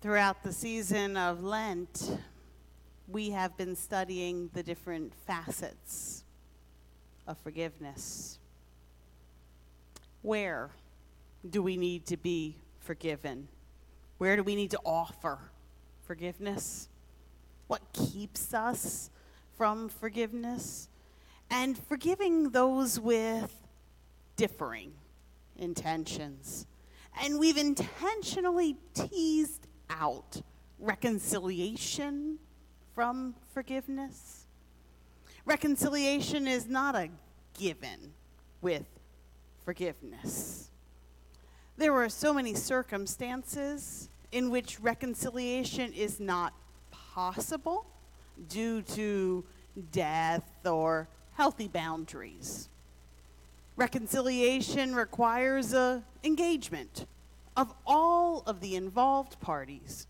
Throughout the season of Lent, we have been studying the different facets of forgiveness. Where do we need to be forgiven? Where do we need to offer forgiveness? What keeps us from forgiveness? And forgiving those with differing intentions. And we've intentionally teased out reconciliation from forgiveness. Reconciliation is not a given with forgiveness. There are so many circumstances in which reconciliation is not possible due to death or healthy boundaries. Reconciliation requires a engagement of all of the involved parties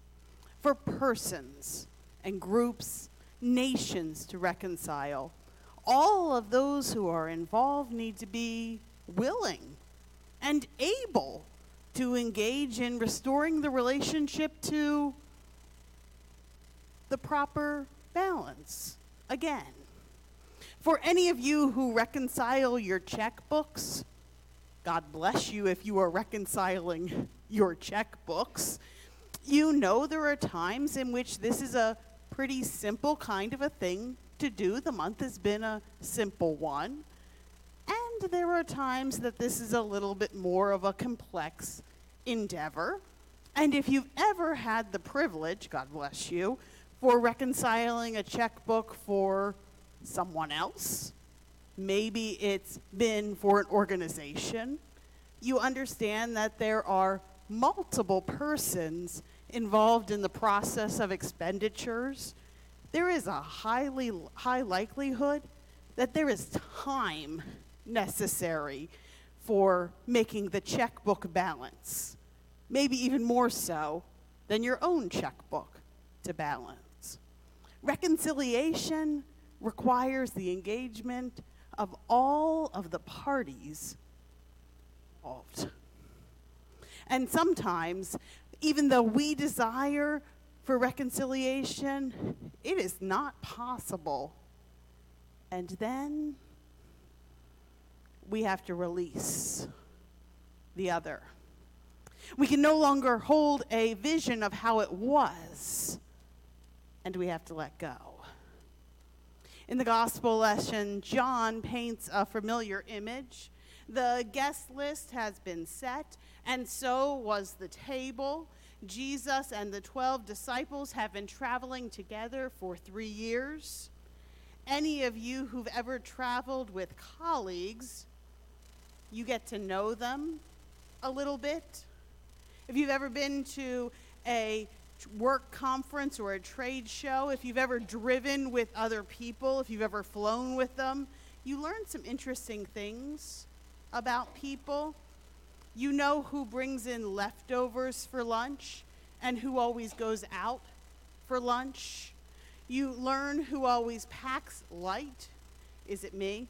for persons and groups, nations to reconcile. All of those who are involved need to be willing and able to engage in restoring the relationship to the proper balance again. For any of you who reconcile your checkbooks, God bless you if you are reconciling your checkbooks. You know there are times in which this is a pretty simple kind of a thing to do. The month has been a simple one. And there are times that this is a little bit more of a complex endeavor. And if you've ever had the privilege, God bless you, for reconciling a checkbook for someone else, maybe it's been for an organization, you understand that there are multiple persons involved in the process of expenditures. There is a highly high likelihood that there is time necessary for making the checkbook balance, maybe even more so than your own checkbook to balance. Reconciliation requires the engagement of all of the parties involved. And sometimes, even though we desire for reconciliation, it is not possible. And then we have to release the other. We can no longer hold a vision of how it was, and we have to let go. In the gospel lesson, John paints a familiar image. The guest list has been set, and so was the table. Jesus and the 12 disciples have been traveling together for three years. Any of you who've ever traveled with colleagues, you get to know them a little bit. If you've ever been to a work conference or a trade show, if you've ever driven with other people, if you've ever flown with them, you learn some interesting things about people. You know who brings in leftovers for lunch and who always goes out for lunch. You learn who always packs light. Is it me?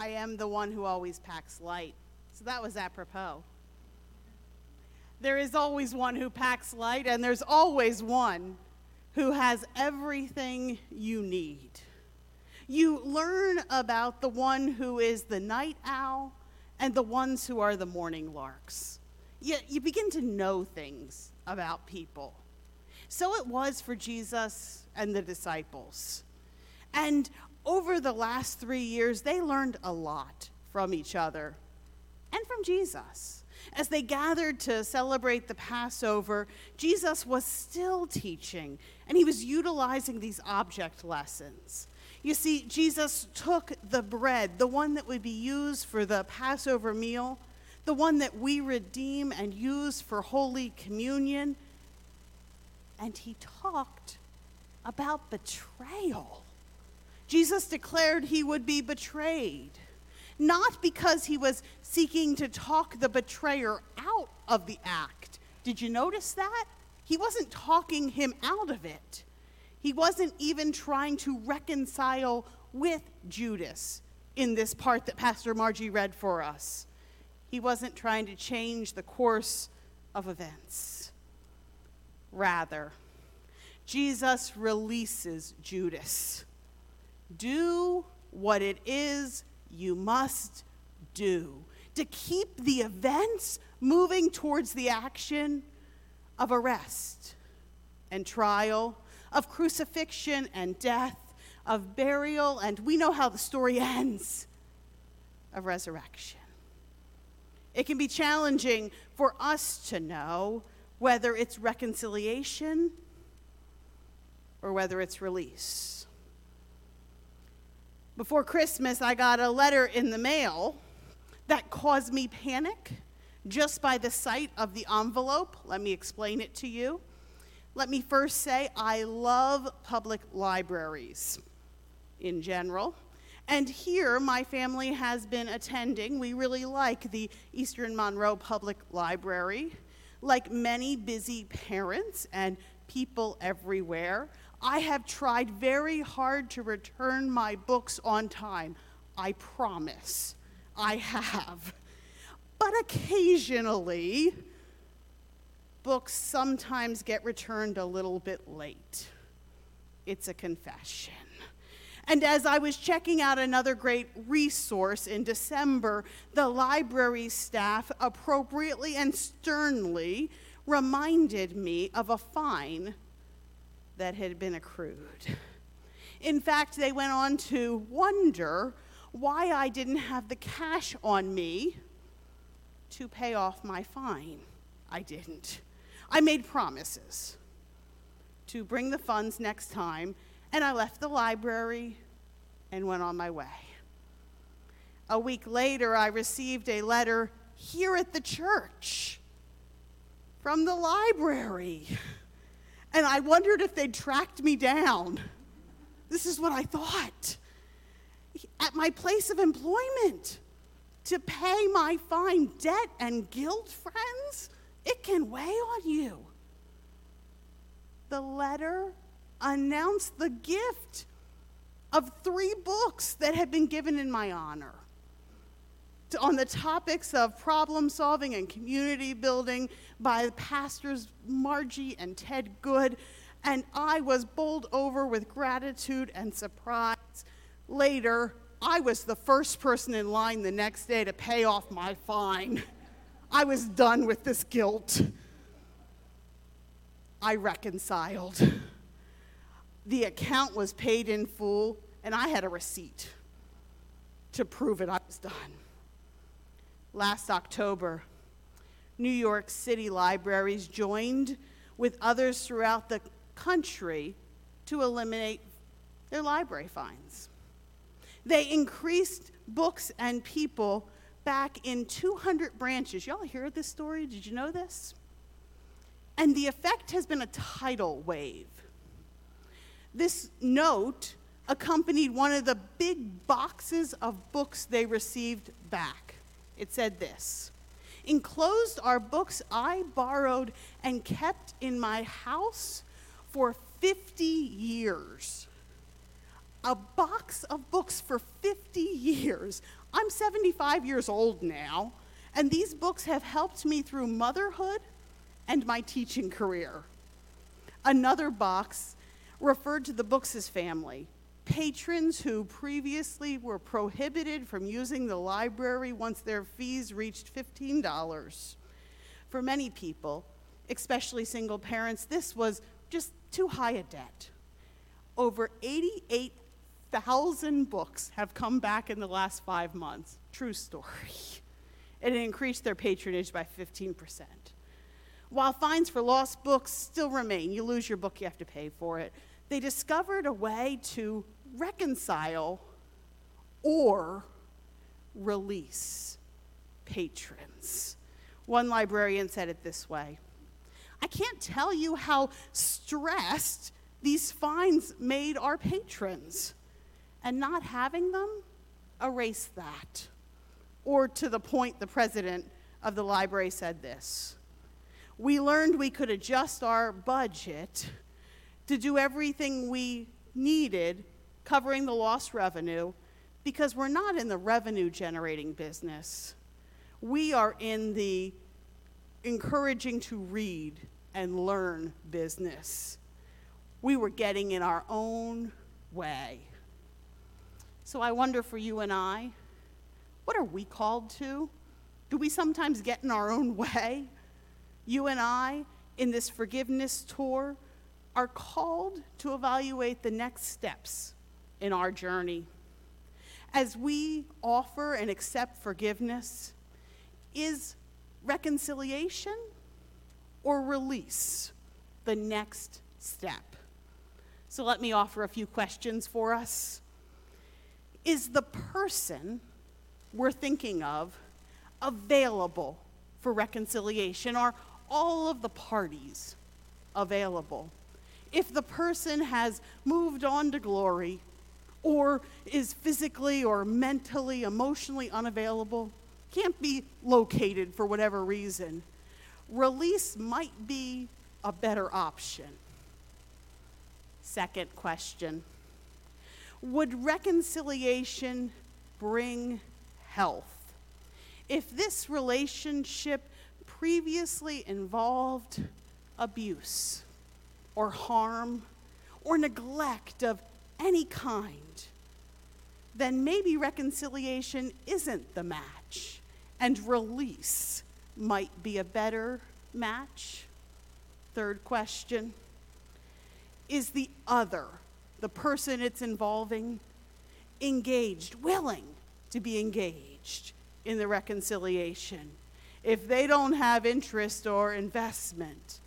I am the one who always packs light. So that was apropos. There is always one who packs light, and there's always one who has everything you need. You learn about the one who is the night owl and the ones who are the morning larks. You, you begin to know things about people. So it was for Jesus and the disciples. And over the last three years, they learned a lot from each other and from Jesus. As they gathered to celebrate the Passover, Jesus was still teaching, and he was utilizing these object lessons. You see, Jesus took the bread, the one that would be used for the Passover meal, the one that we redeem and use for Holy Communion, and he talked about betrayal. Jesus declared he would be betrayed. not because he was seeking to talk the betrayer out of the act. Did you notice that? He wasn't talking him out of it. He wasn't even trying to reconcile with Judas in this part that Pastor Margie read for us. He wasn't trying to change the course of events. Rather, Jesus releases Judas. Do what it is you must do to keep the events moving towards the action of arrest and trial, of crucifixion and death, of burial, and we know how the story ends of resurrection. It can be challenging for us to know whether it's reconciliation or whether it's release. Before Christmas, I got a letter in the mail that caused me panic just by the sight of the envelope. Let me explain it to you. Let me first say I love public libraries in general. And here, my family has been attending. We really like the Eastern Monroe Public Library. Like many busy parents and people everywhere, I have tried very hard to return my books on time. I promise. I have. But occasionally, books sometimes get returned a little bit late. It's a confession. And as I was checking out another great resource in December, the library staff appropriately and sternly reminded me of a fine that had been accrued. In fact, they went on to wonder why I didn't have the cash on me to pay off my fine. I didn't. I made promises to bring the funds next time, and I left the library and went on my way. A week later, I received a letter here at the church from the library. And I wondered if they'd tracked me down. This is what I thought. At my place of employment, to pay my fine debt and guilt, friends, it can weigh on you. The letter announced the gift of three books that had been given in my honor on the topics of problem solving and community building by pastors Margie and Ted Good. And I was bowled over with gratitude and surprise. Later, I was the first person in line the next day to pay off my fine. I was done with this guilt. I reconciled. The account was paid in full, and I had a receipt to prove it I was done last October, New York City libraries joined with others throughout the country to eliminate their library fines. They increased books and people back in 200 branches. Y'all hear this story? Did you know this? And the effect has been a tidal wave. This note accompanied one of the big boxes of books they received back. It said this Enclosed are books I borrowed and kept in my house for 50 years. A box of books for 50 years. I'm 75 years old now, and these books have helped me through motherhood and my teaching career. Another box referred to the books' as family patrons who previously were prohibited from using the library once their fees reached $15. For many people, especially single parents, this was just too high a debt. Over 88,000 books have come back in the last five months. True story. It increased their patronage by 15%. While fines for lost books still remain, you lose your book, you have to pay for it, they discovered a way to reconcile or release patrons. One librarian said it this way I can't tell you how stressed these fines made our patrons, and not having them erased that. or to the point the president of the library said this. We learned we could adjust our budget to do everything we needed, covering the lost revenue, because we're not in the revenue generating business. We are in the encouraging to read and learn business. We were getting in our own way. So I wonder for you and I, what are we called to? Do we sometimes get in our own way? You and I, in this forgiveness tour, are called to evaluate the next steps in our journey. As we offer and accept forgiveness, is reconciliation or release the next step? So let me offer a few questions for us. Is the person we're thinking of available for reconciliation? Are all of the parties available? If the person has moved on to glory or is physically or mentally, emotionally unavailable, can't be located for whatever reason, release might be a better option. Second question Would reconciliation bring health? If this relationship previously involved abuse or harm or neglect of any kind, then maybe reconciliation isn't the match and release might be a better match. Third question Is the other, the person it's involving, engaged, willing to be engaged in the reconciliation? If they don't have interest or investment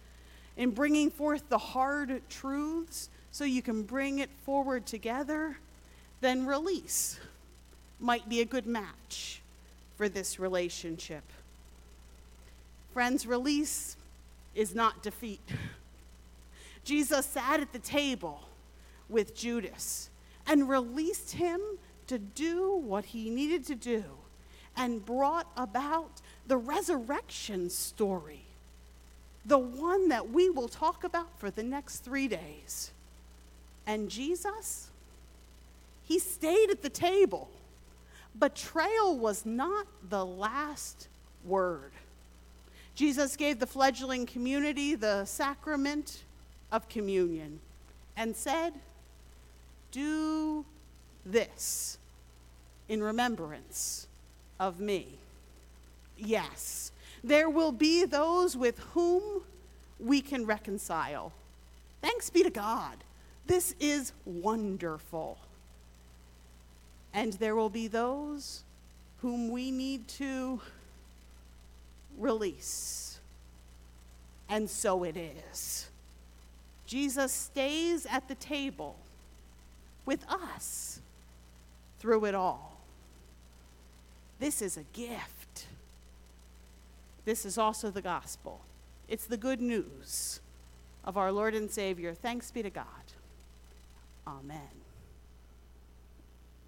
in bringing forth the hard truths so you can bring it forward together, then release might be a good match for this relationship. Friends, release is not defeat. Jesus sat at the table with Judas and released him to do what he needed to do and brought about the resurrection story, the one that we will talk about for the next three days. And Jesus, he stayed at the table. Betrayal was not the last word. Jesus gave the fledgling community the sacrament of communion and said, Do this in remembrance of me. Yes, there will be those with whom we can reconcile. Thanks be to God. This is wonderful. And there will be those whom we need to release. And so it is. Jesus stays at the table with us through it all. This is a gift. This is also the gospel. It's the good news of our Lord and Savior. Thanks be to God. Amen.